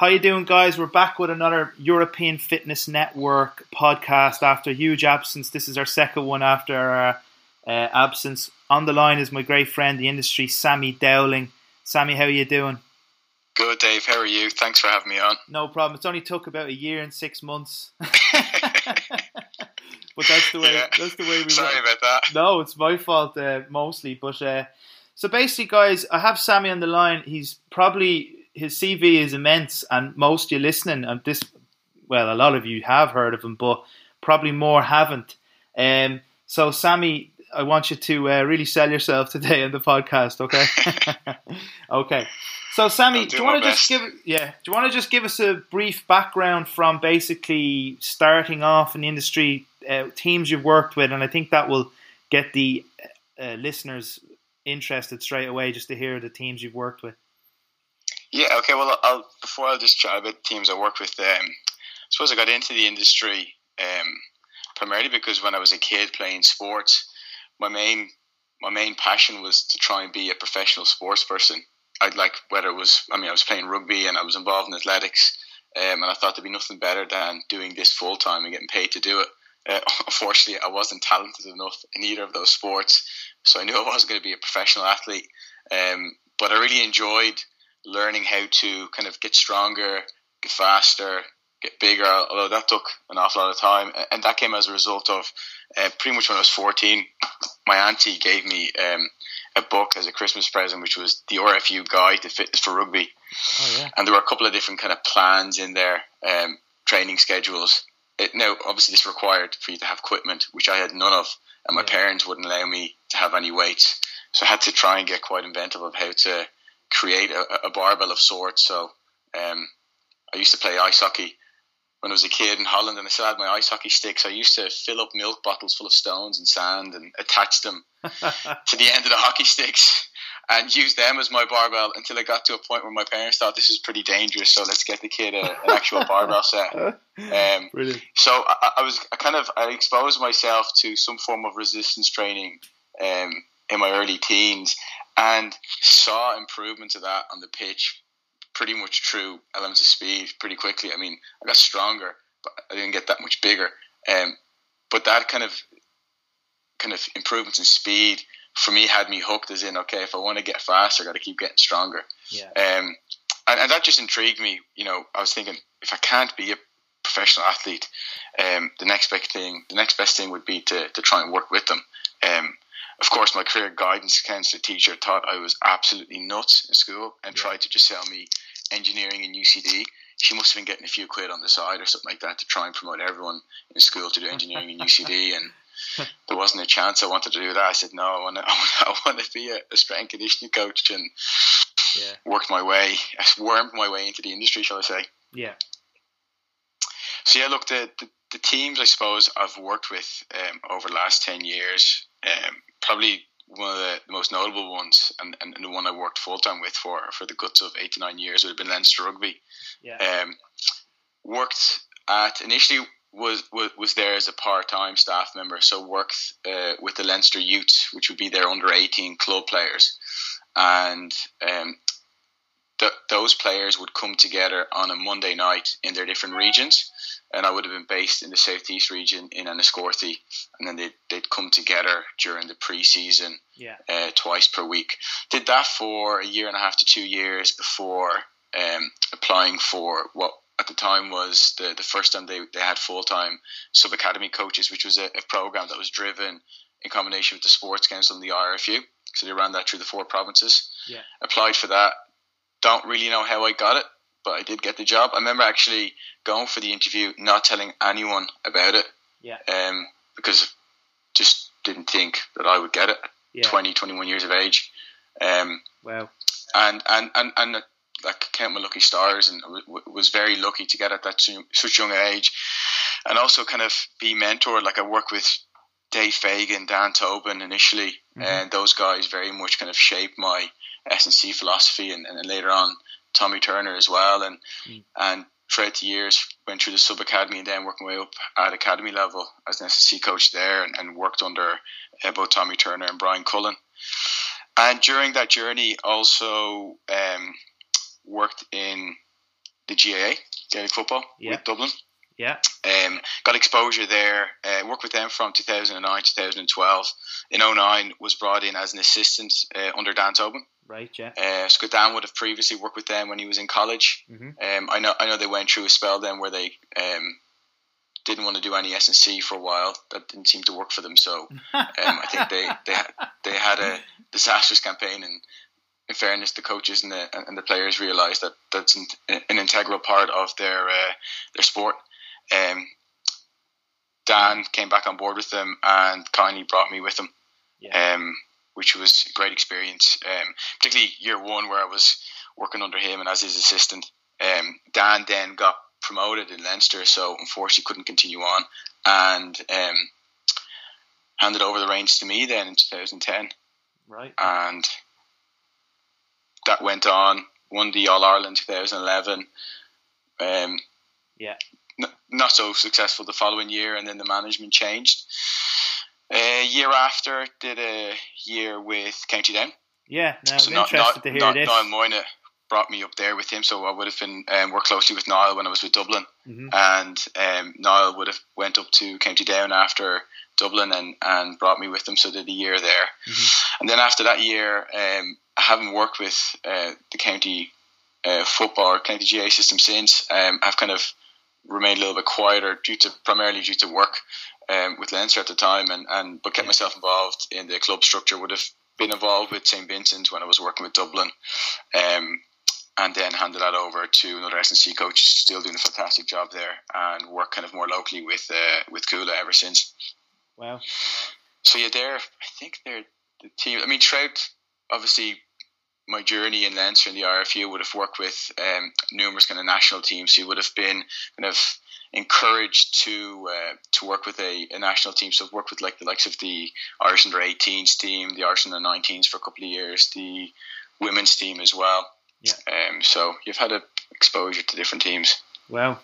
How you doing, guys? We're back with another European Fitness Network podcast after a huge absence. This is our second one after our uh, absence. On the line is my great friend, the industry, Sami Dowling. Sami, how are you doing? Good, Dave. How are you? Thanks for having me on. No problem. It's only took about a year and six months. but that's the way. Yeah. That's the way we. Sorry went. about that. No, it's my fault uh, mostly. But uh, so basically, guys, I have Sami on the line. He's probably his CV is immense, and most of you listening, and this, well, a lot of you have heard of him, but probably more haven't. Um, so, Sami, I want you to uh, really sell yourself today in the podcast, okay? okay. So, Sami, do, do you want to just give yeah? Do you want to just give us a brief background from basically starting off in the industry, uh, teams you've worked with, and I think that will get the uh, listeners interested straight away just to hear the teams you've worked with. Yeah. Okay. Well, I'll before I'll just chat about teams I worked with. Um, I suppose I got into the industry um, primarily because when I was a kid playing sports, my main my main passion was to try and be a professional sports person. I'd like whether it was I mean I was playing rugby and I was involved in athletics, um, and I thought there'd be nothing better than doing this full time and getting paid to do it. Uh, unfortunately, I wasn't talented enough in either of those sports, so I knew I wasn't going to be a professional athlete. Um, but I really enjoyed learning how to kind of get stronger, get faster, get bigger. Although that took an awful lot of time, and that came as a result of uh, pretty much when I was fourteen, my auntie gave me um, a book as a Christmas present, which was the RFU Guide to Fitness for Rugby. Oh, yeah. And there were a couple of different kind of plans in there, um, training schedules. It, now, obviously, this required for you to have equipment, which I had none of, and my yeah. parents wouldn't allow me to have any weights. So I had to try and get quite inventive of how to create a, a barbell of sorts. So um, I used to play ice hockey when I was a kid in Holland, and I still had my ice hockey sticks. I used to fill up milk bottles full of stones and sand and attach them to the end of the hockey sticks and use them as my barbell until I got to a point where my parents thought this is pretty dangerous. So let's get the kid a, an actual barbell set. Um, so I, I, was I kind of I exposed myself to some form of resistance training um, in my early teens, and saw improvements of that on the pitch pretty much through elements of speed pretty quickly. I mean, I got stronger, but I didn't get that much bigger. Um, but that kind of kind of improvements in speed for me had me hooked as in okay if I want to get faster I got to keep getting stronger yeah. um, and, and that just intrigued me you know I was thinking if I can't be a professional athlete um, the next best thing the next best thing would be to, to try and work with them um, of course, my career guidance counselor teacher thought I was absolutely nuts in school and yeah. tried to just sell me engineering and UCD. She must have been getting a few quid on the side or something like that to try and promote everyone in school to do engineering and UCD. And there wasn't a chance I wanted to do that. I said, no, I want to, I want to be a, a strength conditioning coach and yeah. worked my way, wormed my way into the industry, shall I say. Yeah. So, yeah, look, the, the, the teams I suppose I've worked with um, over the last 10 years, um, probably one of the, the, most notable ones, and, and, the one I worked full time with for for the guts of eight to nine years would have been Leinster Rugby. Yeah. Um, worked at initially was, was was there as a part time staff member, so worked uh, with the Leinster Youths, which would be their under eighteen club players, and um, th- those players would come together on a Monday night in their different regions and I would have been based in the southeast region in Enniscorthy, and then they'd, they'd come together during the pre-season yeah. uh, twice per week. Did that for a year and a half to two years before um, applying for what at the time was the, the first time they, they had full-time sub-academy coaches, which was a, a program that was driven in combination with the Sports Council and the RFU. So they ran that through the four provinces. Yeah. Applied for that. Don't really know how I got it but I did get the job. I remember actually going for the interview, not telling anyone about it. Yeah. Um, because just didn't think that I would get it. Yeah. 20, 21 years of age. Um, wow. And and and and like count my lucky stars, and was very lucky to get at that such young age, and also kind of be mentored. Like I work with Dave Fagan, Dan Tobin initially, mm-hmm. and those guys very much kind of shaped my S and C philosophy, and, and later on Tommy Turner as well, and mm. and throughout the years went through the sub academy and then working my way up at academy level as an SNC coach there, and, and worked under uh, both Tommy Turner and Brian Cullen. And during that journey, also um, worked in the GAA, Gaelic football, Yeah. with Dublin. Yeah. Um, got exposure there. Uh, worked with them from 2009 2012. In 09, was brought in as an assistant uh, under Dan Tobin. Right. Yeah. Uh, so Dan would have previously worked with them when he was in college. Mhm. Um, I know I know they went through a spell then where they um, didn't want to do any S and C for a while. That didn't seem to work for them. So um, I think they they they had a disastrous campaign and. In fairness, the coaches and the and the players realised that that's an, an integral part of their uh, their sport. Um, Dan came back on board with them and kindly brought me with him, Yeah. um, which was a great experience. Um, particularly year one where I was working under him and as his assistant. Um, Dan then got promoted in Leinster, so unfortunately couldn't continue on, and um, handed over the reins to me then in 2010, right. and that went on. Won the All Ireland 2011. Um, Yeah. n- not so successful the following year, and then the management changed. A year after, did a year with County Down. yeah. Now So I'm not, interested not, to hear not, this. Niall Moyna brought me up there with him, so I would have been um, worked closely with Niall when I was with Dublin, Mhm. and um, Niall would have went up to County Down after Dublin and, and brought me with them, so did a year there. Mhm. And then after that year, um, I haven't worked with uh, the county uh, football or county GA system since. Um, I've kind of remained a little bit quieter due to primarily due to work um, with Leinster at the time, and, and but kept Yeah. myself involved in the club structure. Would have been involved with St Vincent when I was working with Dublin, um, and then handed that over to another S&C coach, still doing a fantastic job there, and work kind of more locally with uh, with Cuala ever since. Wow. So yeah, they're I think they're the team. I mean, Trout, obviously, my journey in Leinster and the RFU would have worked with um, numerous kind of national teams. So you would have been kind of encouraged to uh, to work with a, a national team. So I've worked with like the likes of the Irish under 18s team, the Irish under 19s for a couple of years, the women's team as well. Yeah. Um, so you've had a exposure to different teams. Wow.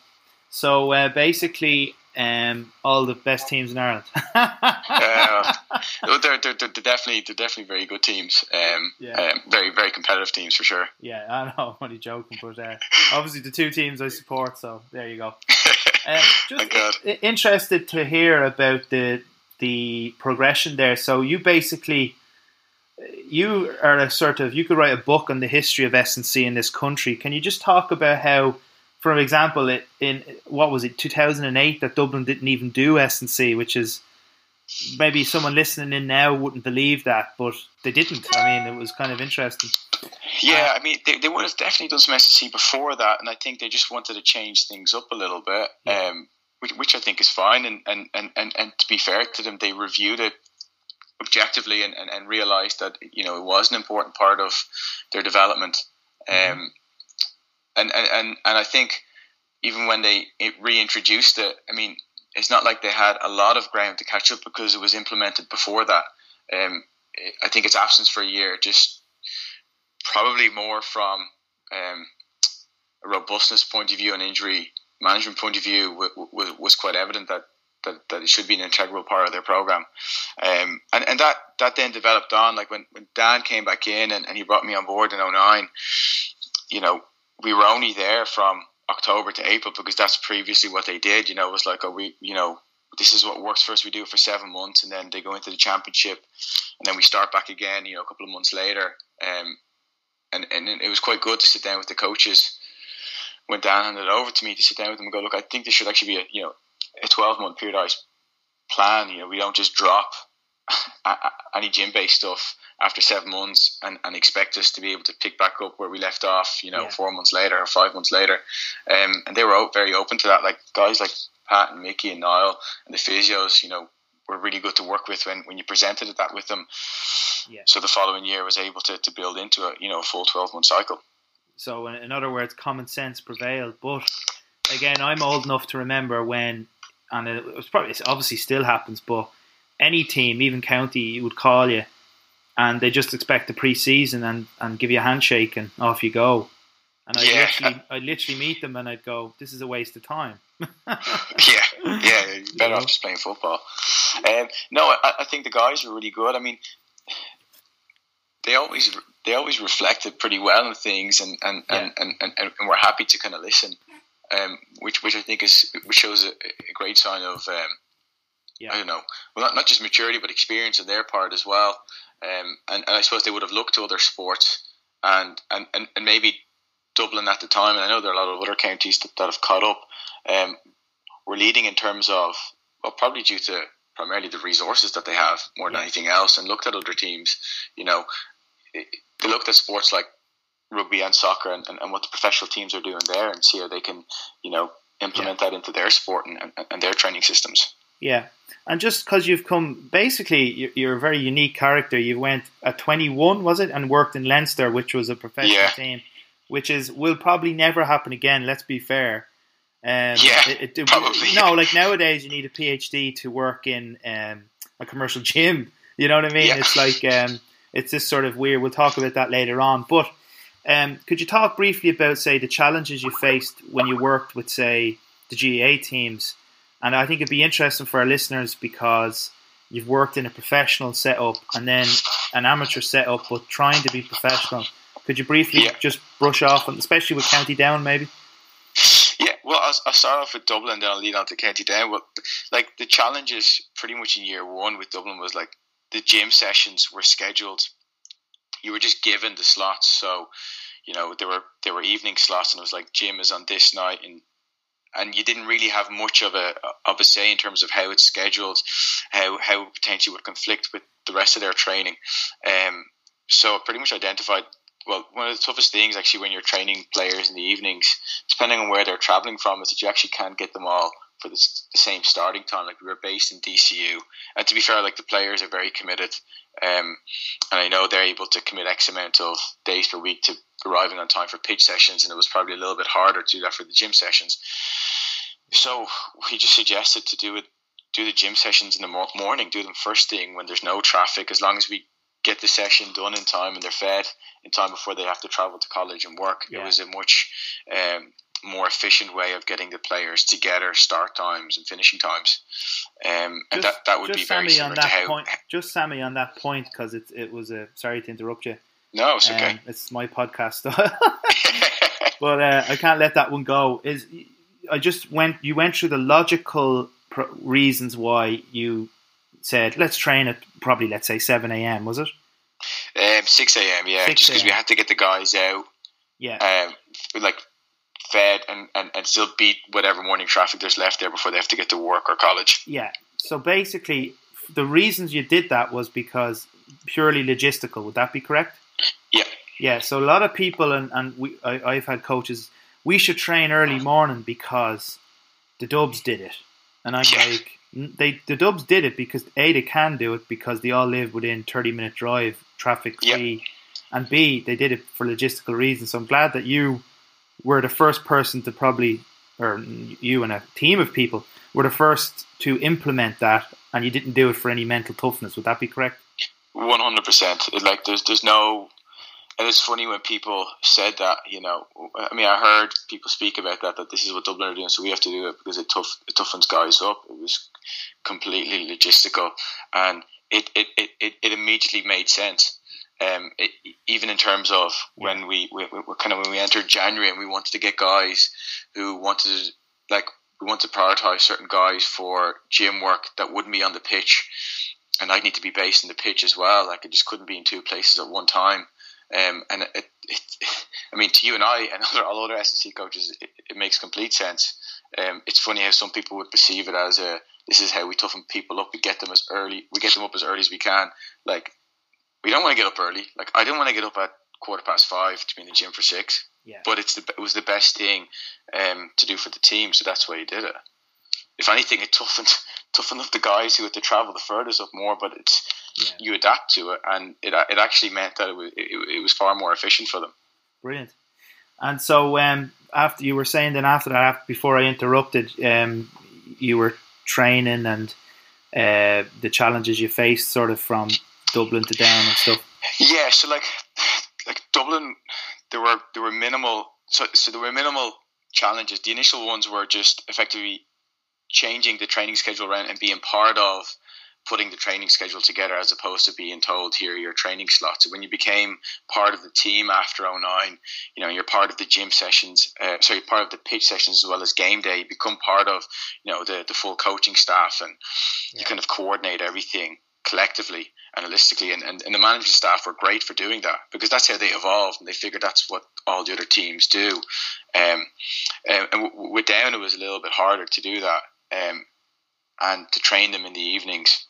So uh, basically, um, all the best teams in Ireland. Uh, they're, they're, they're definitely they're definitely very good teams. Um, Yeah. um, very very competitive teams for sure. yeah, I know. I'm only joking, but uh, obviously the two teams I support. So there you go. Um, just Thank God. i- interested to hear about the the progression there. So you basically you are a sort of you could write a book on the history of S and C in this country. Can you just talk about how, for example, it, in what was it 2008 that Dublin didn't even do S and C, which is maybe someone listening in now wouldn't believe that, but they didn't. I mean, it was kind of interesting. Yeah, I mean, they, they would have definitely done some SSC before that, and I think they just wanted to change things up a little bit, Yeah. um, which, which I think is fine. And, and, and, and, and to be fair to them, they reviewed it objectively and, and, and realised that you know it was an important part of their development. Mhm. Um, and, and, and, I think even when they reintroduced it, I mean, it's not like they had a lot of ground to catch up because it was implemented before that. Um, I think its absence for a year just probably more from um, a robustness point of view and injury management point of view w- w- was quite evident that, that, that it should be an integral part of their program. Um, and, and that, that then developed on like when, when Dan came back in and, and he brought me on board in 09, you know, we were only there from October to April because that's previously what they did. You know, it was like, oh, we, you know, this is what works for us. We do it for seven months, and then they go into the championship, and then we start back again. You know, a couple of months later, um, and and it was quite good to sit down with the coaches. When Dan handed it over to me to sit down with them and go, look, I think this should actually be a you know a twelve month periodized plan. You know, we don't just drop any gym based stuff after seven months and, and expect us to be able to pick back up where we left off, you know, Yeah. four months later or five months later. Um, and they were very open to that. Like guys like Pat and Mickey and Niall and the physios, you know, were really good to work with when, when you presented that with them. Yeah. So the following year was able to, to build into a, you know, a full 12 month cycle. So, in, in other words, common sense prevailed. But again, I'm old enough to remember when, and it was probably it obviously still happens, but any team, even county, would call you, and they just expect the pre-season and, and give you a handshake and off you go. And I Yeah. literally, I'd literally meet them and I'd go, "This is a waste of time." yeah, yeah, you're better off just playing football. Um, no, I, I think the guys are really good. I mean, they always they always reflected pretty well on things, and and, yeah. and, and, and, and, we're happy to kind of listen, um, which which I think is which shows a, a great sign of um, yeah. I don't know, well not not just maturity but experience on their part as well, um, and, and I suppose they would have looked to other sports and and, and, and maybe Dublin at the time, and I know there are a lot of other counties that, that have caught up, um, were leading in terms of well probably due to primarily the resources that they have more than anything else, and looked at other teams. You know, they looked at sports like rugby and soccer and, and, and what the professional teams are doing there, and see how they can, you know, implement yeah. that into their sport and, and, and their training systems. Yeah, and just because you've come, basically, you're a very unique character. You went at 21, was it, and worked in Leinster, which was a professional yeah. team, which is will probably never happen again. Let's be fair. Um, yeah, it, it, probably. No, like nowadays you need a PhD to work in um, a commercial gym. You know what I mean? Yeah. It's like um, it's this sort of weird. We'll talk about that later on. But um, could you talk briefly about, say, the challenges you faced when you worked with, say, the GAA teams? And I think it'd be interesting for our listeners because you've worked in a professional setup and then an amateur setup, but trying to be professional. Could you briefly yeah. just brush off, especially with County Down, maybe? Yeah, well, I'll, I'll, start off with Dublin, then I'll lead on to County Down. But like the challenges, pretty much in year one with Dublin was like the gym sessions were scheduled. You were just given the slots, so you know there were there were evening slots, and it was like gym is on this night, and and you didn't really have much of a of a say in terms of how it's scheduled, how how potentially would conflict with the rest of their training. Um, so I pretty much identified well, one of the toughest things actually when you're training players in the evenings, depending on where they're traveling from, is that you actually can't get them all for the, the same starting time. Like we were based in DCU, and to be fair, like the players are very committed, um, and I know they're able to commit X amount of days per week to arriving on time for pitch sessions, and it was probably a little bit harder to do that for the gym sessions. So we just suggested to do it, do the gym sessions in the morning, do them first thing when there's no traffic, as long as we get the session done in time and they're fed in time before they have to travel to college and work. Yeah. It was a much um, more efficient way of getting the players together, start times and finishing times. Um, and just, that, that would be very similar to how. Point, just Sami on that point because it, it was a. Sorry to interrupt you. No, it's okay. Um, it's my podcast, but uh, I can't let that one go. Is I just went. You went through the logical reasons why you said, let's train at probably, let's say, 7 a.m., was it? Um, 6 a.m., yeah, 6 just because we had to get the guys out. Yeah. Um, like, fed and, and, and still beat whatever morning traffic there's left there before they have to get to work or college. Yeah. So basically, the reasons you did that was because purely logistical. Would that be correct? Yeah. Yeah. So a lot of people, and, and we, I, I've had coaches, we should train early morning because the Dubs did it. And I'm yeah. like, they the Dubs did it because a they can do it because they all live within thirty minute drive, traffic free, yep. and b they did it for logistical reasons. So I'm glad that you were the first person to probably, or you and a team of people were the first to implement that, and you didn't do it for any mental toughness. Would that be correct? One hundred percent. Like there's there's no and it's funny when people said that, you know, I mean, I heard people speak about that, that this is what Dublin are doing, so we have to do it because it, tough, it toughens guys up. It was completely logistical, and it, it, it, it immediately made sense. Um, it, even in terms of when we, we, we, kind of when we entered January and we wanted to get guys who wanted like we want to prioritize certain guys for gym work that wouldn't be on the pitch, and I need to be based in the pitch as well. Like I just couldn't be in two places at one time. Um, and it, it, I mean, to you and I and other, all other S&C coaches, it, it makes complete sense. Um, it's funny how some people would perceive it as a this is how we toughen people up. We get them as early, we get them up as early as we can. Like we don't want to get up early. Like I didn't want to get up at quarter past five to be in the gym for six. Yeah. But it's the it was the best thing um, to do for the team, so that's why he did it. If anything, it toughened toughened up the guys who had to travel the furthest up more. But it's yeah. you adapt to it, and it, it actually meant that it was, it, it was far more efficient for them. Brilliant. And so, um, after you were saying, then after that, before I interrupted, um, you were training and uh, the challenges you faced, sort of from Dublin to Down and stuff. Yeah, so like, like Dublin, there were there were minimal. So so there were minimal challenges. The initial ones were just effectively changing the training schedule around and being part of putting the training schedule together as opposed to being told here are your training slots. When you became part of the team after 09, you know, you're part of the gym sessions, uh, sorry, part of the pitch sessions as well as game day. You become part of, you know, the, the full coaching staff and yeah. you kind of coordinate everything collectively and holistically. And, and, and the management staff were great for doing that because that's how they evolved and they figured that's what all the other teams do. Um, and, and with Down, it was a little bit harder to do that. Um, and to train them in the evenings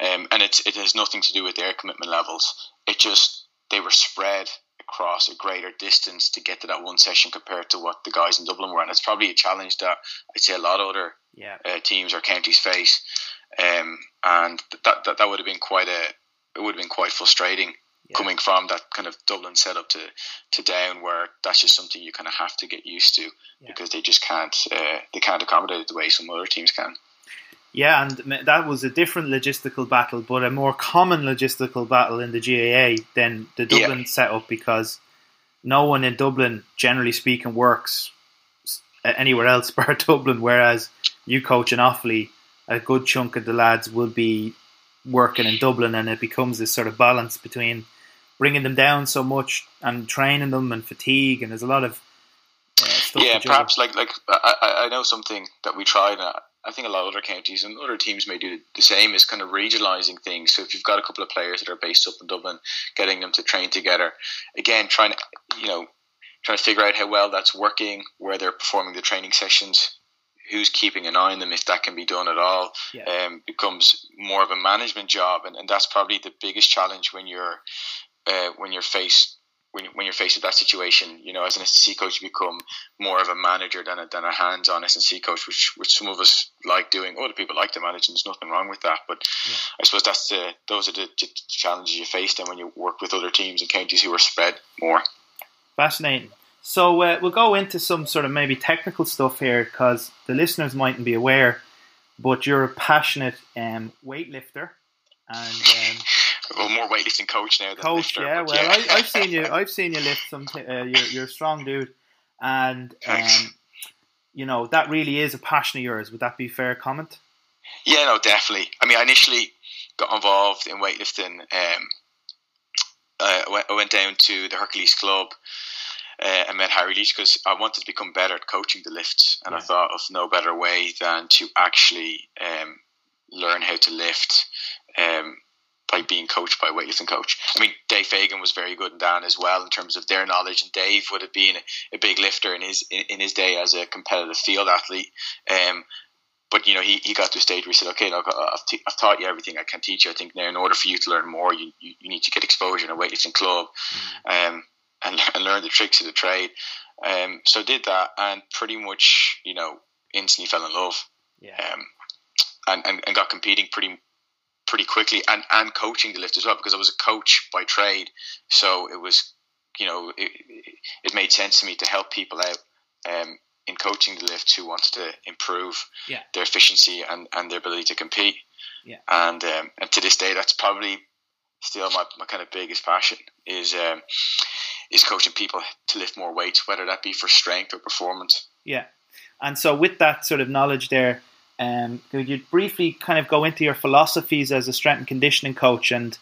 um, and it's, it has nothing to do with their commitment levels. It just, they were spread across a greater distance to get to that one session compared to what the guys in Dublin were. And it's probably a challenge that I'd say a lot of other yeah. uh, teams or counties face. Um, and that, that, that would have been quite a, it would have been quite frustrating yeah. coming from that kind of Dublin setup to, to Down where that's just something you kind of have to get used to yeah. because they just can't, uh, they can't accommodate it the way some other teams can. Yeah, and that was a different logistical battle, but a more common logistical battle in the GAA than the Dublin yeah. setup because no one in Dublin, generally speaking, works anywhere else but Dublin. Whereas you coach in Offaly, a good chunk of the lads will be working in Dublin, and it becomes this sort of balance between bringing them down so much and training them and fatigue, and there's a lot of uh, yeah, perhaps like like I, I know something that we tried. I think a lot of other counties and other teams may do the same is kind of regionalising things. So if you've got a couple of players that are based up in Dublin, getting them to train together, again, trying to you know trying to figure out how well that's working, where they're performing the training sessions, who's keeping an eye on them, if that can be done at all, yeah. um, becomes more of a management job, and, and that's probably the biggest challenge when you're uh, when you're faced when, when you're faced with that situation, you know, as an S&C coach, you become more of a manager than a, than a hands-on S&C coach, which which some of us like doing. Other people like to manage, and there's nothing wrong with that. But yeah. I suppose that's the those are the, the challenges you face then when you work with other teams and counties who are spread more. Fascinating. So uh, we'll go into some sort of maybe technical stuff here because the listeners mightn't be aware, but you're a passionate um, weightlifter, and um, well, more weightlifting coach now. coach, lifter, yeah. Well, yeah. I, have seen you. I've seen you lift some. T- uh, you're, you're a strong dude, and um, you know that really is a passion of yours. Would that be fair comment? Yeah, no, definitely. I mean, I initially got involved in weightlifting. Um, uh, I went down to the Hercules Club uh, and met Harry Leach because I wanted to become better at coaching the lifts, and yeah. I thought of no better way than to actually um, learn how to lift. Um, by being coached by a weightlifting coach. I mean, Dave Fagan was very good in that as well in terms of their knowledge, and Dave would have been a, a big lifter in his in, in, his day as a competitive field athlete. Um, but you know, he, he got to a stage where he said, "Okay, look, I've, t- I've taught you everything I can teach you. I think now, in order for you to learn more, you, you, you need to get exposure in a weightlifting club, mm. um, and, and learn the tricks of the trade." Um, so I did that, and pretty much, you know, instantly fell in love. Yeah. Um, and, and, and got competing pretty pretty quickly and, and coaching the lift as well because I was a coach by trade. So it was, you know, it, it made sense to me to help people out um, in coaching the lift who wanted to improve yeah. their efficiency and, and their ability to compete. Yeah. And um, and to this day, that's probably still my, my kind of biggest passion is um, is coaching people to lift more weights, whether that be for strength or performance. Yeah. And so with that sort of knowledge there, um, could you briefly kind of go into your philosophies as a strength and conditioning coach? And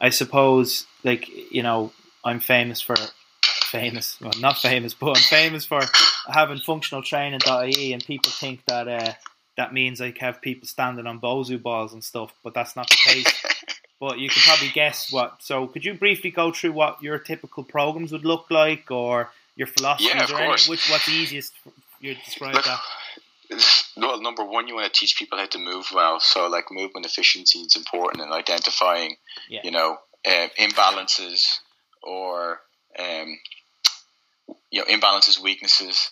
I suppose, like you know, I'm famous for famous, well, not famous, but I'm famous for having functional training.ie, and people think that uh, that means I have people standing on Bosu balls and stuff, but that's not the case. but you can probably guess what. So, could you briefly go through what your typical programs would look like, or your philosophies, yeah, of or course. Any, which what's easiest for you to describe Look, that? well, number one, you want to teach people how to move well. So, like movement efficiency is important and identifying, yeah. you know, uh, imbalances or um, you know imbalances, weaknesses.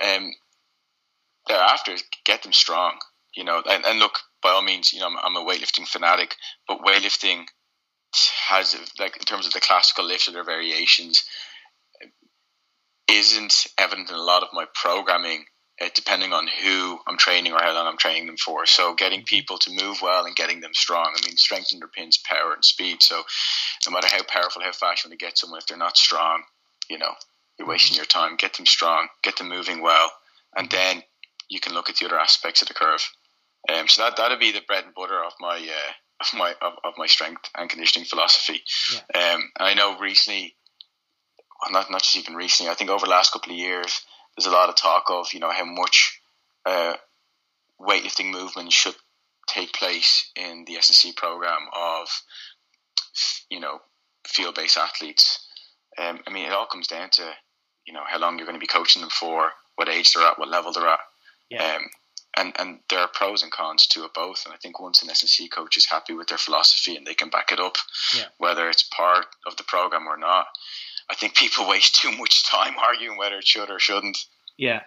Um, thereafter, get them strong. You know, and, and look, by all means, you know, I'm, I'm, a weightlifting fanatic, but weightlifting has like in terms of the classical lifts or their variations isn't evident in a lot of my programming uh, depending on who I'm training or how long I'm training them for. So getting mm-hmm. people to move well and getting them strong. I mean, strength underpins power and speed. So no matter how powerful, how fast you want to get someone, if they're not strong, you know, you're wasting mm-hmm. your time. Get them strong, get them moving well, and mm-hmm. then you can look at the other aspects of the curve. Um, so that that'd be the bread and butter of my uh, of my of, of my strength and conditioning philosophy. Yeah. Um, and I know recently, well, not not just even recently. I think over the last couple of years, there's a lot of talk of you know how much uh, weightlifting movement should take place in the S&C program of you know field based athletes. Um, I mean, it all comes down to you know how long you're going to be coaching them for, what age they're at, what level they're at. Yeah. Um, and and there are pros and cons to it both. And I think once an S&C coach is happy with their philosophy and they can back it up, yeah. whether it's part of the program or not, I think people waste too much time arguing whether it should or shouldn't. Yeah,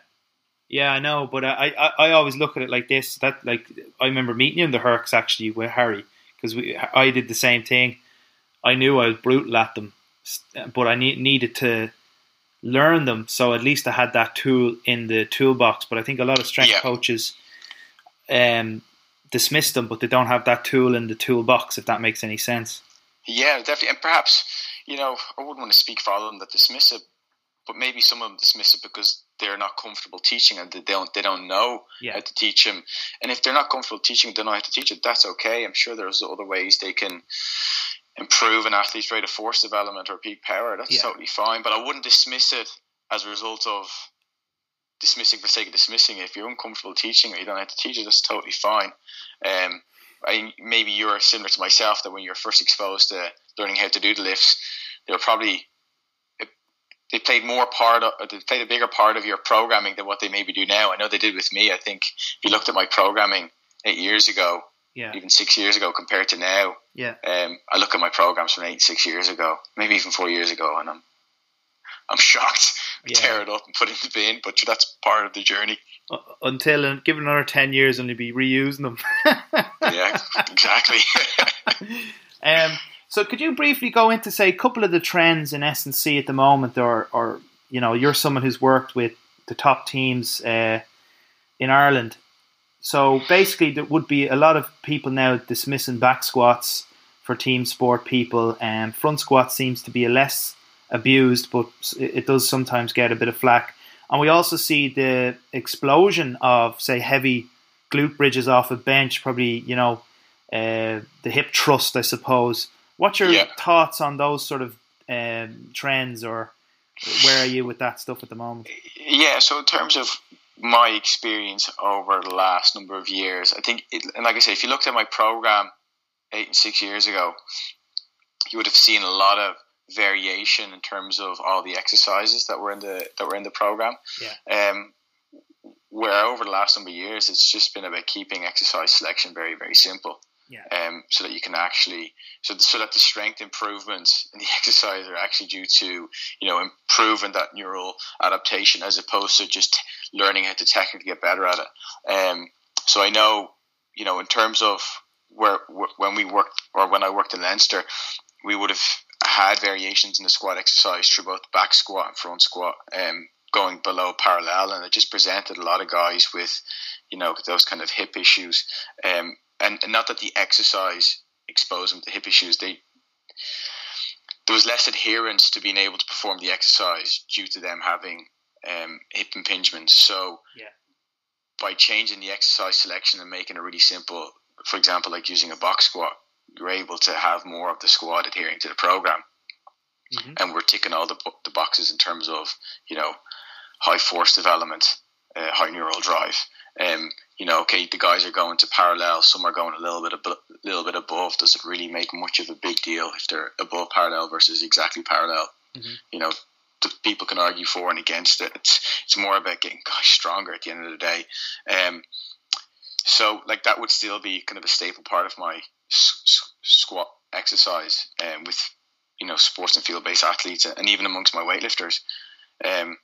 yeah, I know, but I, I, I always look at it like this. That like I remember meeting you in the Hercs actually with Harry because we I did the same thing. I knew I was brutal at them, but I need, needed to learn them. So at least I had that tool in the toolbox. But I think a lot of strength yeah. coaches um, dismiss them, but they don't have that tool in the toolbox. If that makes any sense. Yeah, definitely, and perhaps you know I wouldn't want to speak for all of them that dismiss it, but maybe some of them dismiss it because they're not comfortable teaching and they don't they don't know yeah. how to teach them. And if they're not comfortable teaching, they don't know how to teach it. That's okay. I'm sure there's other ways they can improve an athlete's rate of force development or peak power. That's yeah. totally fine. But I wouldn't dismiss it as a result of dismissing for sake of dismissing it. If you're uncomfortable teaching or you don't have to teach it, that's totally fine. Um, I, maybe you're similar to myself that when you're first exposed to learning how to do the lifts, they were probably they played more part of, they played a bigger part of your programming than what they maybe do now. I know they did with me. I think if you looked at my programming eight years ago, yeah. even six years ago compared to now, yeah. Um, I look at my programs from eight, six years ago, maybe even four years ago, and I'm I'm shocked. I yeah. tear it up and put it in the bin, but that's part of the journey. Uh, until, uh, give another 10 years and you'll be reusing them. yeah, exactly. um, so could you briefly go into, say, a couple of the trends in S&C at the moment, or, or you know, you're someone who's worked with the top teams uh, in Ireland. So basically, there would be a lot of people now dismissing back squats for team sport people, and front squat seems to be a less abused, but it does sometimes get a bit of flack. And we also see the explosion of, say, heavy glute bridges off a bench, probably, you know, uh, the hip thrust, I suppose. What's your yeah. thoughts on those sort of um, trends, or where are you with that stuff at the moment? Yeah, so in terms of my experience over the last number of years, I think, it, and like I say, if you looked at my program eight and six years ago, you would have seen a lot of variation in terms of all the exercises that were in the that were in the program. Yeah. Um, where over the last number of years, it's just been about keeping exercise selection very very simple. Yeah. Um, so that you can actually so so that the strength improvements in the exercise are actually due to you know improving that neural adaptation as opposed to just learning how to technically get better at it. Um, so I know you know in terms of where when we worked or when I worked in Leinster, we would have had variations in the squat exercise through both back squat and front squat, um, going below parallel, and it just presented a lot of guys with, you know, those kind of hip issues. Um, and, and not that the exercise exposed them to hip issues, they there was less adherence to being able to perform the exercise due to them having um, hip impingements. So, yeah. by changing the exercise selection and making it really simple, for example, like using a box squat, you're able to have more of the squad adhering to the program. Mm-hmm. And we're ticking all the, the boxes in terms of, you know, high force development, uh, high neural drive. Um, you know, okay, the guys are going to parallel. Some are going a little bit, a little bit above. Does it really make much of a big deal if they're above parallel versus exactly parallel? Mm-hmm. You know, the people can argue for and against it. It's it's more about getting guys stronger at the end of the day. Um, so like that would still be kind of a staple part of my squat exercise um, with you know sports and field based athletes and even amongst my weightlifters. Um,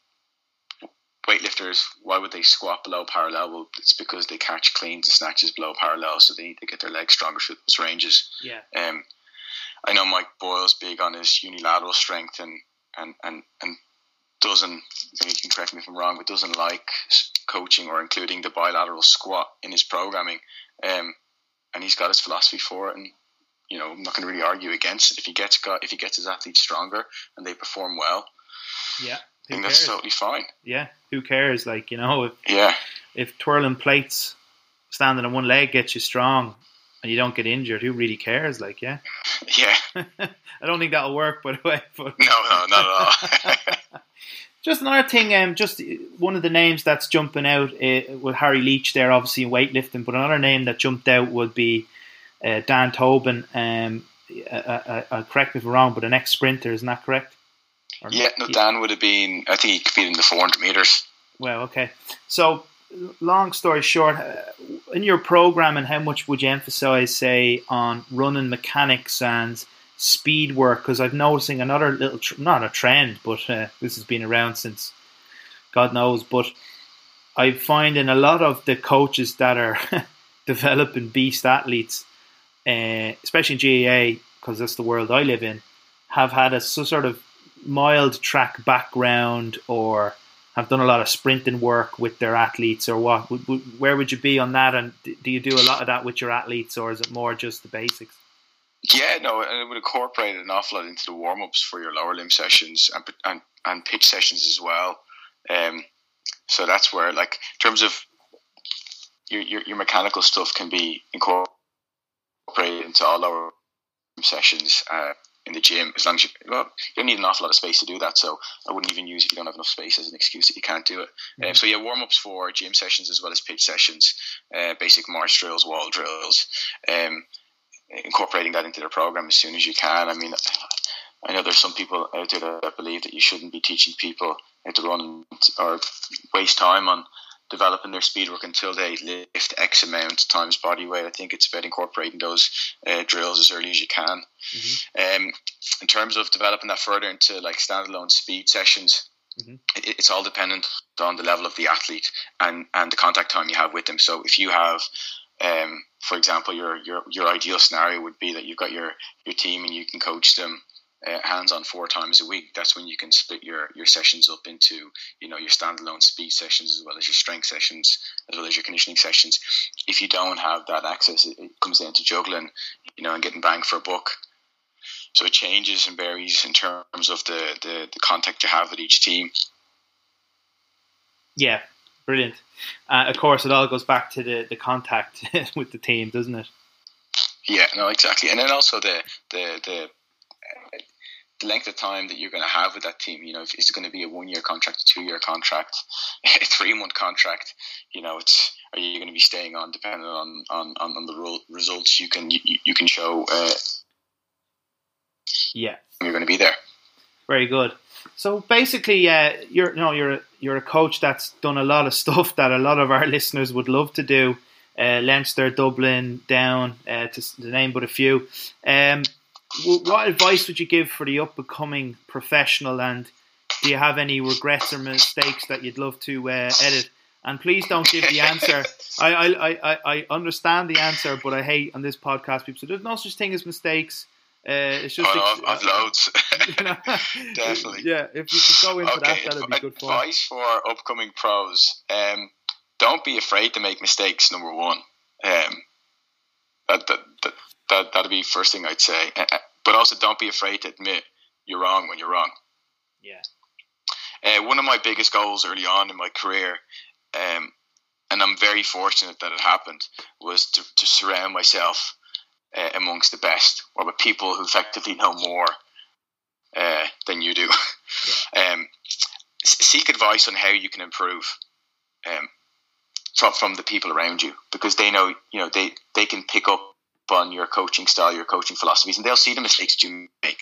weightlifters, why would they squat below parallel? Well, it's because they catch cleans and snatches below parallel, so they need to get their legs stronger through those ranges. Yeah. Um, I know Mike Boyle's big on his unilateral strength and and and and doesn't. You can correct me if I'm wrong, but doesn't like coaching or including the bilateral squat in his programming. Um, and he's got his philosophy for it, and you know, I'm not going to really argue against it. If he gets got, if he gets his athletes stronger and they perform well, yeah, I think that's totally fine. Yeah, who cares? Like you know, if yeah, if twirling plates standing on one leg gets you strong and you don't get injured, who really cares? Like, yeah. Yeah. I don't think that'll work, by the way. But no, no, not at all. just another thing, um, just one of the names that's jumping out uh, with Harry Leach there, obviously in weightlifting, but another name that jumped out would be uh, Dan Tobin. Um, uh, uh, correct me if I'm wrong, but an ex sprinter, isn't that correct? Yeah, no, Dan would have been. I think he competed in the 400 meters. Well, okay. So, long story short, uh, in your program, and how much would you emphasize, say, on running mechanics and speed work? Because I'm noticing another little, not a trend, but uh, this has been around since God knows. But I find in a lot of the coaches that are developing beast athletes, uh, especially in GAA, because that's the world I live in, have had a sort of mild track background or have done a lot of sprinting work with their athletes or what? Where would you be on that? And do you do a lot of that with your athletes or is it more just the basics? Yeah, no, and it would incorporate an awful lot into the warm ups for your lower limb sessions and, and, and pitch sessions as well. Um, so that's where, like, in terms of your, your, your mechanical stuff can be incorporated into all lower sessions. Uh, in the gym as long as you well you don't need an awful lot of space to do that so I wouldn't even use if you don't have enough space as an excuse that you can't do it mm-hmm. um, so yeah warm ups for gym sessions as well as pitch sessions uh, basic march drills wall drills um, incorporating that into their program as soon as you can I mean I know there's some people out there that believe that you shouldn't be teaching people how to run or waste time on developing their speed work until they lift X amount times body weight. I think it's about incorporating those uh, drills as early as you can. Mm-hmm. Um, in terms of developing that further into like standalone speed sessions, mm-hmm. it, it's all dependent on the level of the athlete and, and the contact time you have with them. So if you have um, for example, your, your your ideal scenario would be that you've got your, your team and you can coach them uh, hands on four times a week, that's when you can split your, your sessions up into, you know, your standalone speed sessions as well as your strength sessions, as well as your conditioning sessions. If you don't have that access, it, it comes down to juggling, you know, and getting bang for a buck. So it changes and varies in terms of the, the, the contact you have with each team. Yeah, brilliant. Uh, of course, it all goes back to the, the contact with the team, doesn't it? Yeah, no, exactly. And then also the, the, the the length of time that you're going to have with that team. You know, if it's going to be a one year contract, a two year contract, a three month contract, you know, it's are you going to be staying on depending on on, on, the results you can you, you can show. Uh, yeah, you're going to be there. Very good. So basically, uh, you're you know you're a, you're a coach that's done a lot of stuff that a lot of our listeners would love to do. Uh, Leinster, Dublin, Down uh, to, to name but a few. Um, what advice would you give for the up and coming professional? And do you have any regrets or mistakes that you'd love to uh, edit? And please don't give the answer. I, I, I, I understand the answer, but I hate on this podcast people say there's no such thing as mistakes. Uh, it's just oh, I've, loads. You know, Definitely. Yeah, if you could go into okay, that, that'd be good fun. Advice for upcoming pros: um, don't be afraid to make mistakes. Number one, um, that, that, that that that'd be first thing I'd say. But also, don't be afraid to admit you're wrong when you're wrong. Yeah. Uh, one of my biggest goals early on in my career, um, and I'm very fortunate that it happened, was to, to surround myself uh, amongst the best, or with people who effectively know more uh, than you do. Yeah. um, seek advice on how you can improve. Um, from, from the people around you because they know you know they, they can pick up on your coaching style, your coaching philosophies, and they'll see the mistakes you make.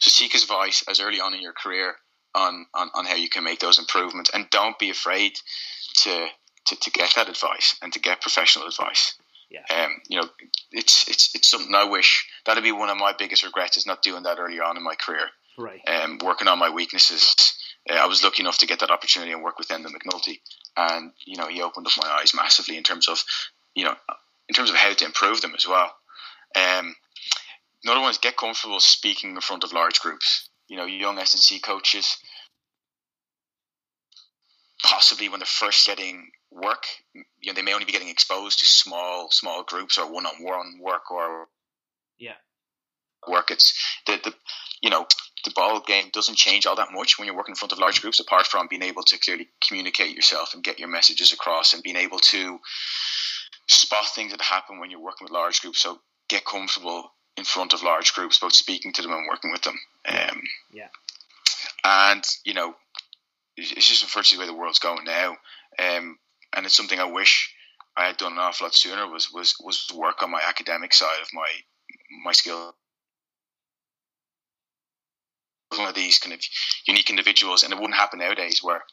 So seek advice as early on in your career on, on, on how you can make those improvements, and don't be afraid to, to, to get that advice and to get professional advice. Yeah. Um, you know, it's it's it's something I wish that'd be one of my biggest regrets is not doing that early on in my career. Right. Um, working on my weaknesses. Uh, I was lucky enough to get that opportunity and work with Enda McNulty, and you know he opened up my eyes massively in terms of you know in terms of how to improve them as well. Um, another one is get comfortable speaking in front of large groups. You know, young S&C coaches, possibly when they're first getting work, you know, they may only be getting exposed to small, small groups or one-on-one work or yeah, work. It's the, the you know the ball game doesn't change all that much when you're working in front of large groups, apart from being able to clearly communicate yourself and get your messages across and being able to spot things that happen when you're working with large groups. So get comfortable in front of large groups, both speaking to them and working with them. Um, yeah. And you know, it's just unfortunately the way the world's going now. Um, and it's something I wish I had done an awful lot sooner was was was work on my academic side of my my skill. One of these kind of unique individuals, and it wouldn't happen nowadays where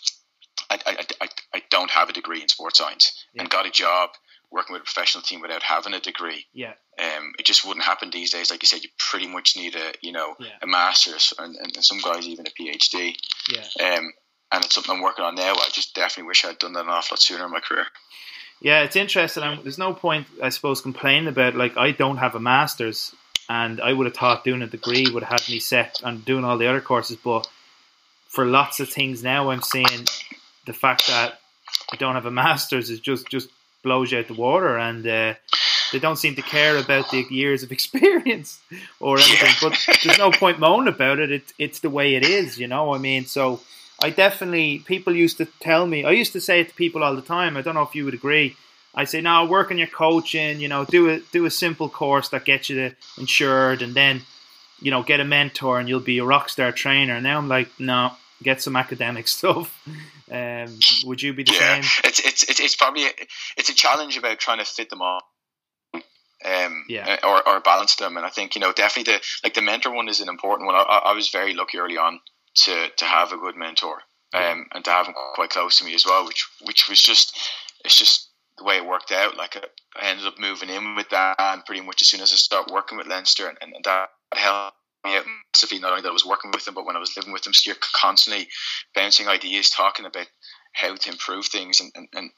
I, I, I, I don't have a degree in sports science yeah. and got a job working with a professional team without having a degree. Yeah. Um, it just wouldn't happen these days. Like you said, you pretty much need a you know yeah. a master's and, and, and, some guys even a PhD. Yeah. Um, and it's something I'm working on now. I just definitely wish I'd done that an awful lot sooner in my career. Yeah, it's interesting. I'm, there's no point, I suppose, complaining about like I don't have a master's, and I would have thought doing a degree would have had me set on doing all the other courses. But for lots of things now, I'm seeing the fact that I don't have a master's is just just blows you out the water, and uh, they don't seem to care about the years of experience or anything. But there's no point moaning about it. it. It's the way it is, you know. I mean, so I definitely people used to tell me. I used to say it to people all the time. I don't know if you would agree. I say, no, work on your coaching. You know, do a do a simple course that gets you the insured, and then you know get a mentor, and you'll be a rock star trainer. And now I'm like, no, get some academic stuff. Um, would you be the yeah, same? It's, it's it's it's probably a, it's a challenge about trying to fit them all. Um, yeah. or, or balance them, and I think you know definitely the like the mentor one is an important one. I, I was very lucky early on to to have a good mentor, um, and to have him quite close to me as well, which which was just it's just the way it worked out. Like I ended up moving in with Dan pretty much as soon as I started working with Leinster, and, and that helped me out massively. Not only that I was working with him, but when I was living with him, so you're constantly bouncing ideas, talking about how to improve things, and and, and,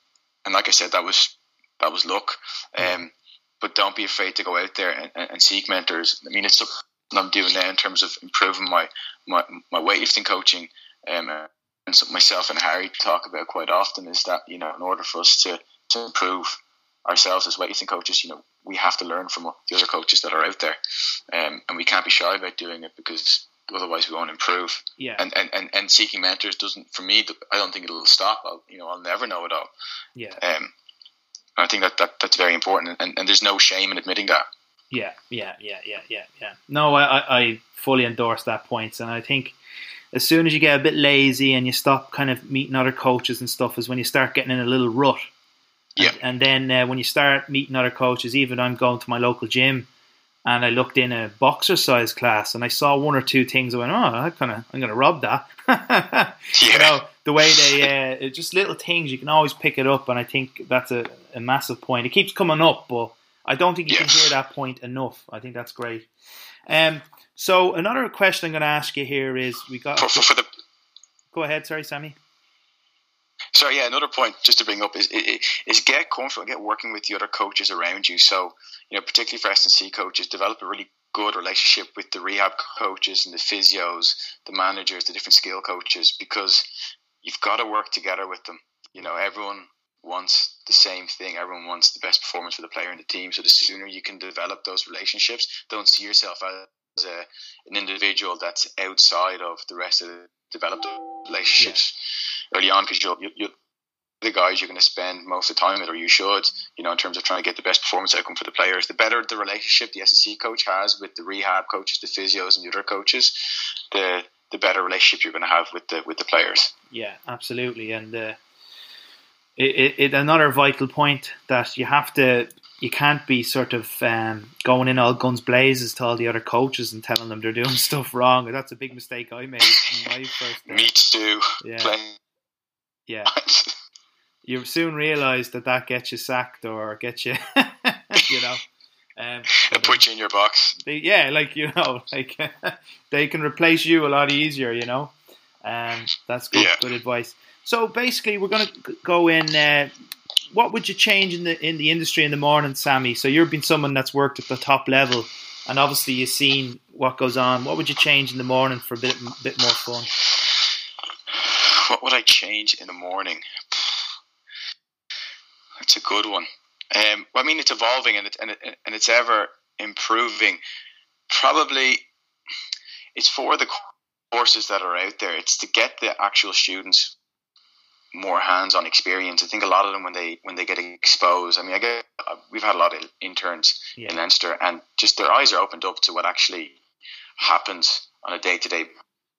and like I said, that was that was luck. Um, but don't be afraid to go out there and, and, and seek mentors. I mean, it's something I'm doing now in terms of improving my my, my weightlifting coaching. Um, and something myself and Harry talk about quite often is that you know in order for us to to improve ourselves as weightlifting coaches, you know, we have to learn from the other coaches that are out there, um, and we can't be shy about doing it because otherwise we won't improve. Yeah. And and, and, and seeking mentors doesn't for me. I don't think it'll stop. I'll you know I'll never know it all. Yeah. Um, I think that, that that's very important, and, and there's no shame in admitting that. Yeah, yeah, yeah, yeah, yeah, yeah. No, I, I fully endorse that point, and I think as soon as you get a bit lazy and you stop kind of meeting other coaches and stuff, is when you start getting in a little rut yeah. And, and then uh, when you start meeting other coaches, even I'm going to my local gym, and I looked in a boxercise class, and I saw one or two things. I went, "Oh, I kind of, I'm going to rob that." yeah. You know, the way they, uh, just little things you can always pick it up, and I think that's a, a massive point. It keeps coming up, but I don't think you yes. can hear that point enough. I think that's great. Um, so another question I'm going to ask you here is, we got. For, for, for the... Go ahead, sorry, Sami. So yeah, another point just to bring up is is get comfortable, get working with the other coaches around you. So you know, particularly for S and C coaches, develop a really good relationship with the rehab coaches and the physios, the managers, the different skill coaches, because you've got to work together with them. You know, everyone wants the same thing. Everyone wants the best performance for the player and the team. So the sooner you can develop those relationships, don't see yourself as a, an individual that's outside of the rest of the developed relationships. Early on because you'll, you the guys you're going to spend most of the time with, or you should, you know, in terms of trying to get the best performance outcome for the players. The better the relationship the S&C coach has with the rehab coaches, the physios, and the other coaches, the the better relationship you're going to have with the with the players. Yeah, absolutely, and uh, it, it, another vital point that you have to. You can't be sort of um, going in all guns blazes to all the other coaches and telling them they're doing stuff wrong. That's a big mistake I made. my first, uh, Me too. Yeah. Yeah. you soon realise that that gets you sacked or gets you, you know. Um, put you in your box. They, yeah, like you know, like they can replace you a lot easier. You know, um, that's good, yeah. good advice. So basically, we're going to go in. Uh, what would you change in the in the industry in the morning, Sami? So you've been someone that's worked at the top level, and obviously you've seen what goes on. What would you change in the morning for a bit bit more fun? What would I change in the morning? That's a good one. Um, well, I mean, it's evolving and it, and, it, and it's ever improving. Probably, it's for the courses that are out there. It's to get the actual students more hands-on experience. I think a lot of them when they when they get exposed. I mean, I get we've had a lot of interns yeah. in Leinster, and just their eyes are opened up to what actually happens on a day-to-day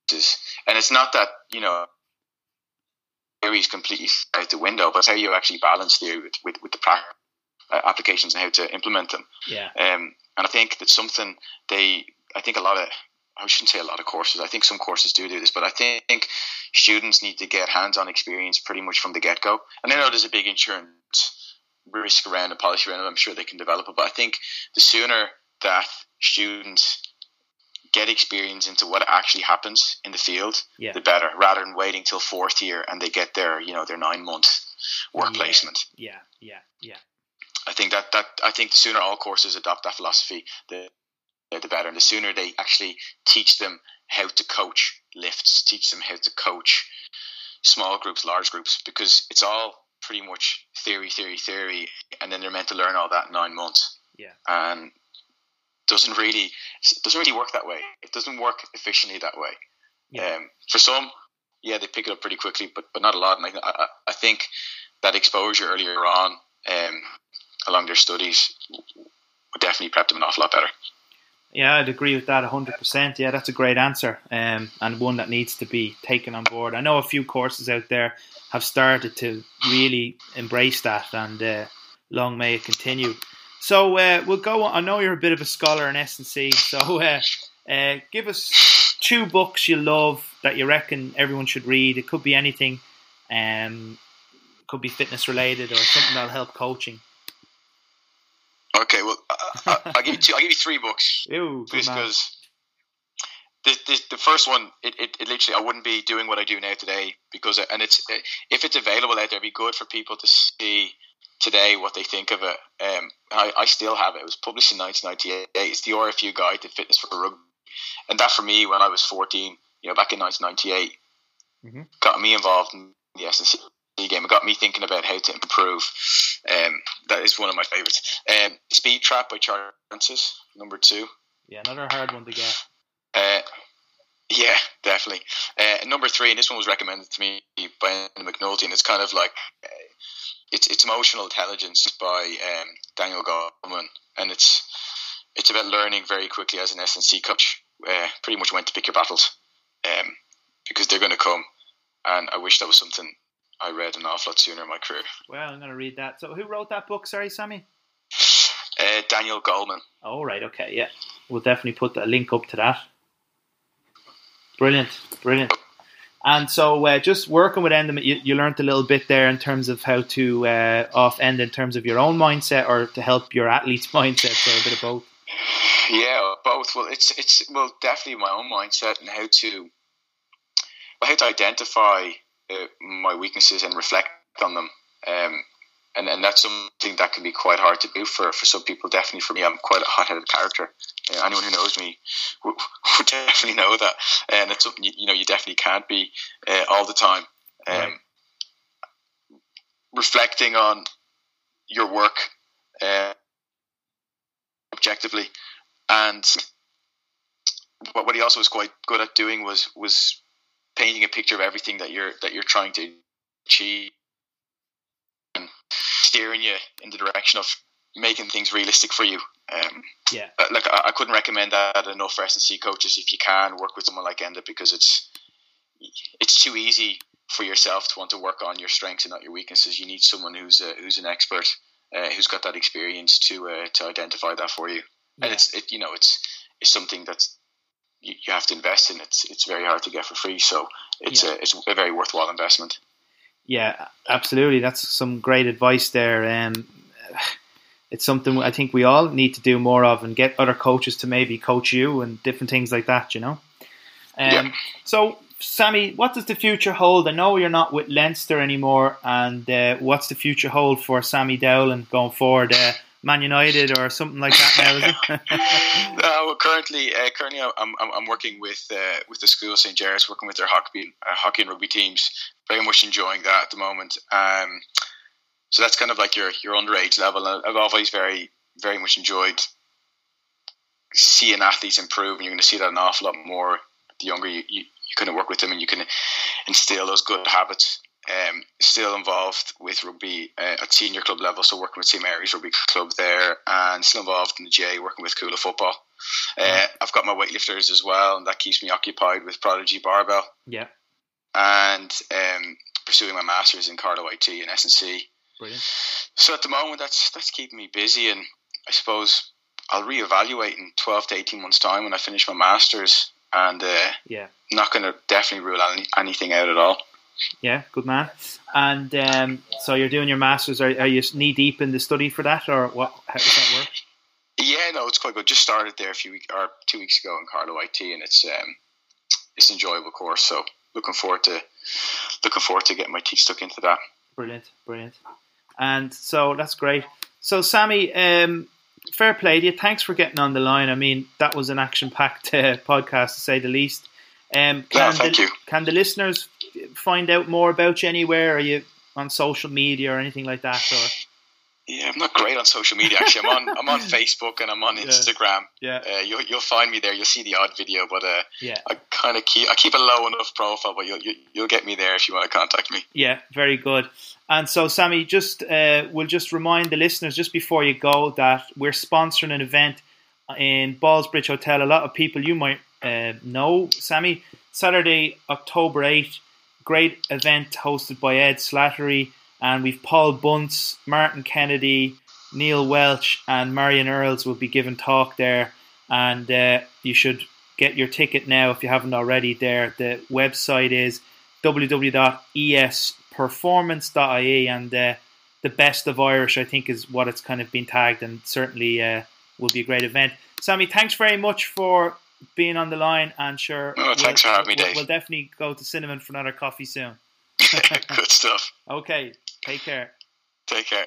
basis. And it's not that you know theory is completely out the window, but how you actually balance theory with with, with the practice. Uh, applications and how to implement them. Yeah. Um, and I think that's something they. I think a lot of I shouldn't say a lot of courses. I think some courses do do this, but I think students need to get hands-on experience pretty much from the get-go. And I know there's a big insurance risk around and policy around it. I'm sure they can develop it, but I think the sooner that students get experience into what actually happens in the field, yeah. the better. Rather than waiting till fourth year and they get their, you know, their nine month work yeah. placement. Yeah, yeah, yeah. I think that, that I think the sooner all courses adopt that philosophy, the the better. And the sooner they actually teach them how to coach lifts, teach them how to coach small groups, large groups, because it's all pretty much theory, theory, theory, and then they're meant to learn all that in nine months. Yeah. And doesn't really doesn't really work that way. It doesn't work efficiently that way. Yeah. Um, for some, yeah, they pick it up pretty quickly, but but not a lot. And I, I, I think that exposure earlier on, um, along their studies, would definitely prep them an awful lot better. Yeah, I'd agree with that 100%. Yeah, that's a great answer um, and one that needs to be taken on board. I know a few courses out there have started to really embrace that, and uh, long may it continue. So uh, we'll go. On. I know you're a bit of a scholar in S&C, so uh, uh, give us two books you love that you reckon everyone should read. It could be anything, um, could be fitness related or something that'll help coaching. Okay, well, I, will give you two. I'll give you three books. Ew, because the, the, the first one, it, it, it, literally, I wouldn't be doing what I do now today because, and it's if it's available out there, it'd be good for people to see today what they think of it. Um, I, I still have it. It was published in 1998. It's the RFU Guide to Fitness for Rugby, and that for me, when I was 14, you know, back in 1998, mm-hmm. got me involved in the S&C game. It got me thinking about how to improve. Um, that is one of my favorites. Um, Speed Trap by Charlie Francis, number two. Yeah, another hard one to get. Uh, yeah, definitely. Uh, number three, and this one was recommended to me by McNulty, and it's kind of like it's it's emotional intelligence by um, Daniel Goleman, and it's it's about learning very quickly as an S&C coach. Uh, pretty much when to pick your battles, um, because they're going to come. And I wish that was something I read an awful lot sooner in my career. Well, I'm going to read that. So, who wrote that book? Sorry, Sami. Uh, Daniel Goleman. Oh, right. Okay. Yeah, we'll definitely put a link up to that. Brilliant, brilliant. And so, uh, just working with Enda, you, you learned a little bit there in terms of how to uh, off end in terms of your own mindset, or to help your athlete's mindset. So a bit of both. Yeah, both. Well, it's it's well definitely my own mindset and how to well, how to identify uh, my weaknesses and reflect on them. Um, and, and that's something that can be quite hard to do for, for some people. Definitely for me, I'm quite a hot-headed character. Uh, anyone who knows me would, would, definitely know that, and it's something you, you know you definitely can't be uh, all the time. Um, right. Reflecting on your work uh, objectively, and what, what he also was quite good at doing was was painting a picture of everything that you're that you're trying to achieve steering you in the direction of making things realistic for you. Um, yeah, like I, I, couldn't recommend that enough for S and C coaches. If you can work with someone like Enda, because it's it's too easy for yourself to want to work on your strengths and not your weaknesses. You need someone who's a, who's an expert, uh, who's got that experience to uh, to identify that for you. Yeah. And it's it, you know it's it's something that's you, you have to invest in. It's it's very hard to get for free, so it's yeah. a it's a very worthwhile investment. Yeah, absolutely. That's some great advice there. Um, it's something I think we all need to do more of, and get other coaches to maybe coach you and different things like that. You know. Um, yeah. So, Sami, what does the future hold? I know you're not with Leinster anymore, and uh, what's the future hold for Sami Dowling going forward? Uh, Man United or something like that now, no, well, currently, uh, currently I'm, I'm, I'm working with uh, with the school St Gerard's, working with their hockey uh, hockey and rugby teams. Very much enjoying that at the moment. Um, so that's kind of like your your underage level. I've always very very much enjoyed seeing athletes improve, and you're going to see that an awful lot more the younger you, you, you kind of work with them, and you can instill those good habits um, still involved with rugby uh, at senior club level, so working with St Mary's Rugby Club there, and still involved in the J, working with Cuala Football. Uh, I've got my weightlifters as well, and that keeps me occupied with Prodigy Barbell. Yeah. And um, pursuing my masters in Carlow IT and S&C. Brilliant. So at the moment, that's that's keeping me busy, and I suppose I'll reevaluate in twelve to eighteen months' time when I finish my masters, and uh, yeah, not going to definitely rule any, anything out at all. Yeah, good man. And um, so you're doing your masters. Are, are you knee deep in the study for that, or what? How does that work? Yeah, no, it's quite good. Just started there a few weeks or two weeks ago in Carlow IT, and it's um, it's an enjoyable course. So looking forward to looking forward to getting my teeth stuck into that. Brilliant, brilliant. And so that's great. So Sami, um, fair play to you. Thanks for getting on the line. I mean, that was an action-packed uh, podcast to say the least. Um, can, thank the, you. can the listeners find out more about you anywhere? Are you on social media or anything like that? Or yeah, I'm not great on social media. Actually, I'm on I'm on Facebook and I'm on Instagram. Yeah, uh, you'll you'll find me there. You'll see the odd video, but uh, yeah, I kind of keep I keep a low enough profile, but you'll you, will you will get me there if you want to contact me. Yeah, very good. And so, Sami, just uh, we'll just remind the listeners just before you go that we're sponsoring an event in Ballsbridge Hotel. A lot of people you might uh, know, Sami. Saturday, October 8th, great event hosted by Ed Slattery and we've Paul Bunce, Martin Kennedy, Neil Welch, and Marion Earls will be giving talk there. And uh, you should get your ticket now if you haven't already. There, the website is www.esperformance.ie, and uh, the best of Irish, I think, is what it's kind of been tagged, and certainly uh, will be a great event. Sami, thanks very much for being on the line, and sure, oh, thanks we'll, for having me, Dave. We'll, we'll definitely go to Cinnamon for another coffee soon. Good stuff. Okay. Take care. Take care.